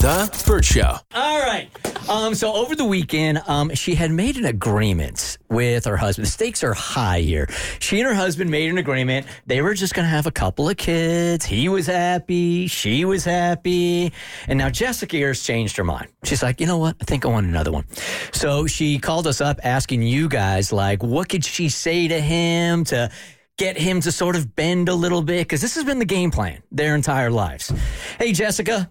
The Burt Show. All right. Um, so over the weekend, um, she had made an agreement with her husband. The stakes are high here. She and her husband made an agreement. They were just going to have a couple of kids. He was happy. She was happy. And now Jessica has changed her mind. She's like, you know what? I think I want another one. So she called us up asking you guys, like, what could she say to him to get him to sort of bend a little bit? Because this has been the game plan their entire lives. Hey, Jessica.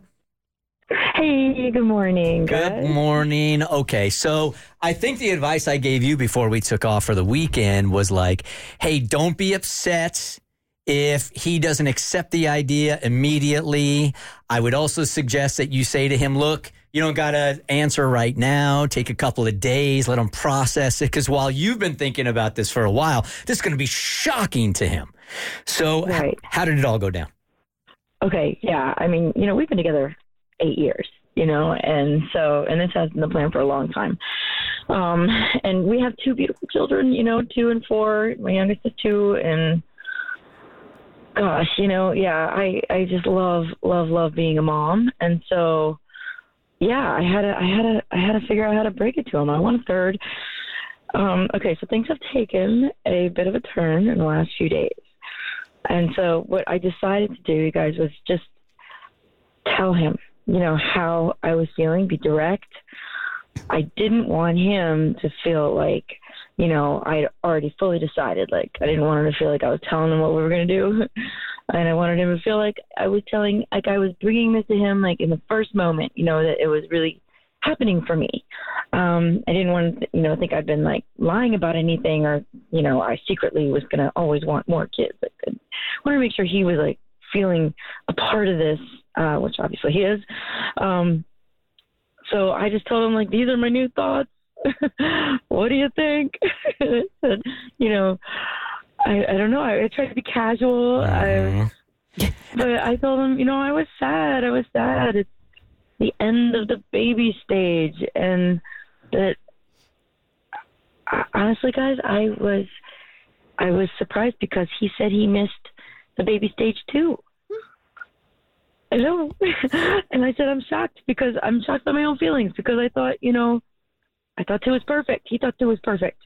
Hey, good morning. Good morning. Okay, so I think the advice I gave you before we took off for the weekend was like, hey, don't be upset if he doesn't accept the idea immediately. I would also suggest that you say to him, look, you don't got to answer right now. Take a couple of days, let him process it. Because while you've been thinking about this for a while, this is going to be shocking to him. So, Right. how did it all go down? Okay, yeah. I mean, you know, we've been together eight years, you know, and so, and this has been the plan for a long time. Um, and we have two beautiful children, you know, two and four. My youngest is two, and gosh, you know, yeah, I I just love love love being a mom, and so, yeah, I had to I had to I had to figure out how to break it to him. I want a third. Um, okay, so things have taken a bit of a turn in the last few days. And so what I decided to do, you guys, was just tell him, you know, how I was feeling, be direct. I didn't want him to feel like, you know, I'd already fully decided. Like, I didn't want him to feel like I was telling him what we were going to do. and I wanted him to feel like I was telling, like, I was bringing this to him, like, in the first moment, you know, that it was really happening for me. Um, I didn't want to, you know, think I'd been like lying about anything or, you know, I secretly was going to always want more kids. I wanted to make sure he was like feeling a part of this, uh, which obviously he is. Um, so I just told him like, these are my new thoughts. what do you think? and, you know, I, I don't know. I, I tried to be casual. I, but I told him, you know, I was sad. I was sad. It's the end of the baby stage, and that honestly, guys, I was I was surprised because he said he missed the baby stage too. I know, and I said I'm shocked because I'm shocked by my own feelings because I thought, you know, I thought two was perfect. He thought two was perfect,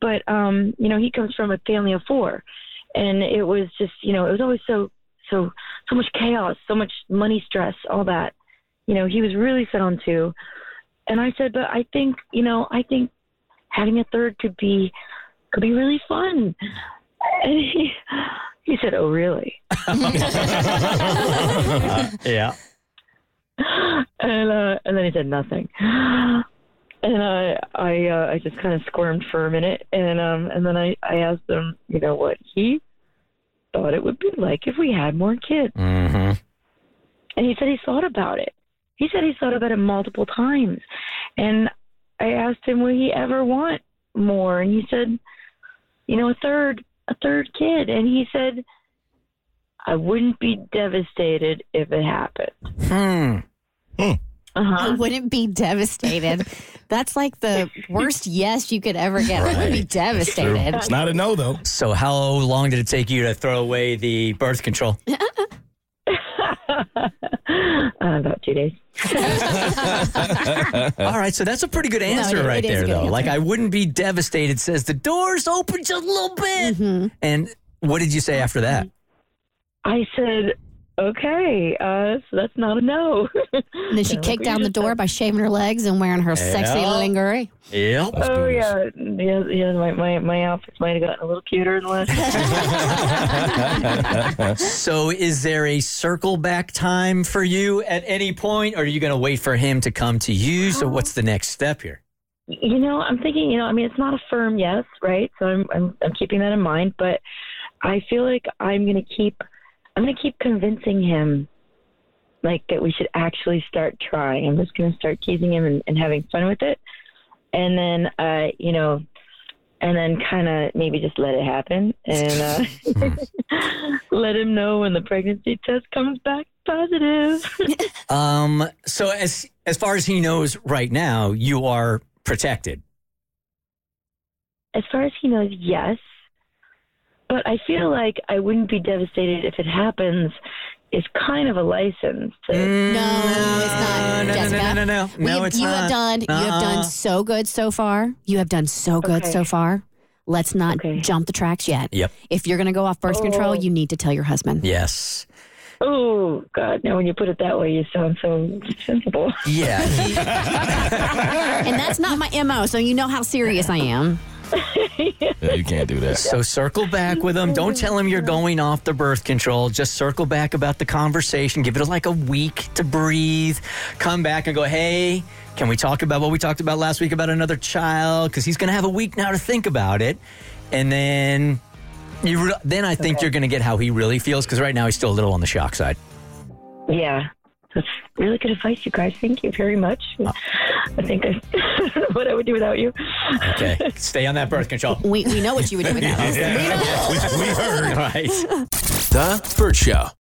but um, you know, he comes from a family of four, and it was just, you know, it was always so so so much chaos, so much money stress, all that. You know, he was really set on two, and I said, but I think, you know, I think having a third could be could be really fun. And he he said, "Oh, really?" yeah. and uh, and then he said nothing. And I I uh, I just kind of squirmed for a minute, and um and then I I asked him, you know, what he thought it would be like if we had more kids, Mm-hmm. and he said he thought about it. He said he thought about it multiple times, and I asked him, would he ever want more, and he said, you know, a third a third kid, and he said. I wouldn't be devastated if it happened. Hmm. Uh-huh. I wouldn't be devastated. That's like the worst yes you could ever get. I would be devastated. It's not a no, though. So, how long did it take you to throw away the birth control? uh, about two days. All right, so that's a pretty good answer it- right it is a there, though. answer. Like, I wouldn't be devastated. Says the doors open just a little bit. Mm-hmm. And what did you say after that? I said, okay, uh, that's not a no. And then she Like kicked down the door by shaving her legs and wearing her sexy lingerie. Yep. Oh yeah, yeah, yeah. My my my outfits might have gotten a little cuter in the last. So, is there a circle back time for you at any point, or are you going to wait for him to come to you? So, what's the next step here? you know, I'm thinking. You know, I mean, it's not a firm yes, right? So I'm I'm I'm keeping that in mind. But I feel like I'm gonna keep I'm gonna keep convincing him like that we should actually start trying. I'm just going to start teasing him and, and having fun with it, and then uh, you know, and then kind of maybe just let it happen and uh, let him know when the pregnancy test comes back positive. Um, so as as far as he knows right now, you are protected. as far as he knows, yes. But I feel like I wouldn't be devastated if it happens. Is kind of a license. To, Mm. No, it's not. no, Jessica. no, no, no, no. We- No, it's you not. have done. You have Uh-uh. done so good so far. You have done so good Okay. so far. Let's not Okay. jump the tracks yet. Yep. If you're going to go off birth control, Oh. you need to tell your husband. Yes. oh God! Now when you put it that way, you sound so sensible. Yeah. And that's not my MO, so you know how serious I am. Yeah, you can't do that. so circle back with him. Don't tell him you're going off the birth control. Just circle back about the conversation. Give it like a week to breathe. Come back and go, hey, can we talk about what we talked about last week about another child? Because he's going to have a week now to think about it. And then. You re- then I think you're going to get how he really feels because right now he's still a little on the shock side. Yeah, that's really good advice, you guys. Thank you very much. Uh, I think I, I don't know what I would do without you. Okay, stay on that birth control. We, we know what you would do with that. we, we heard. All right. The Burt Show.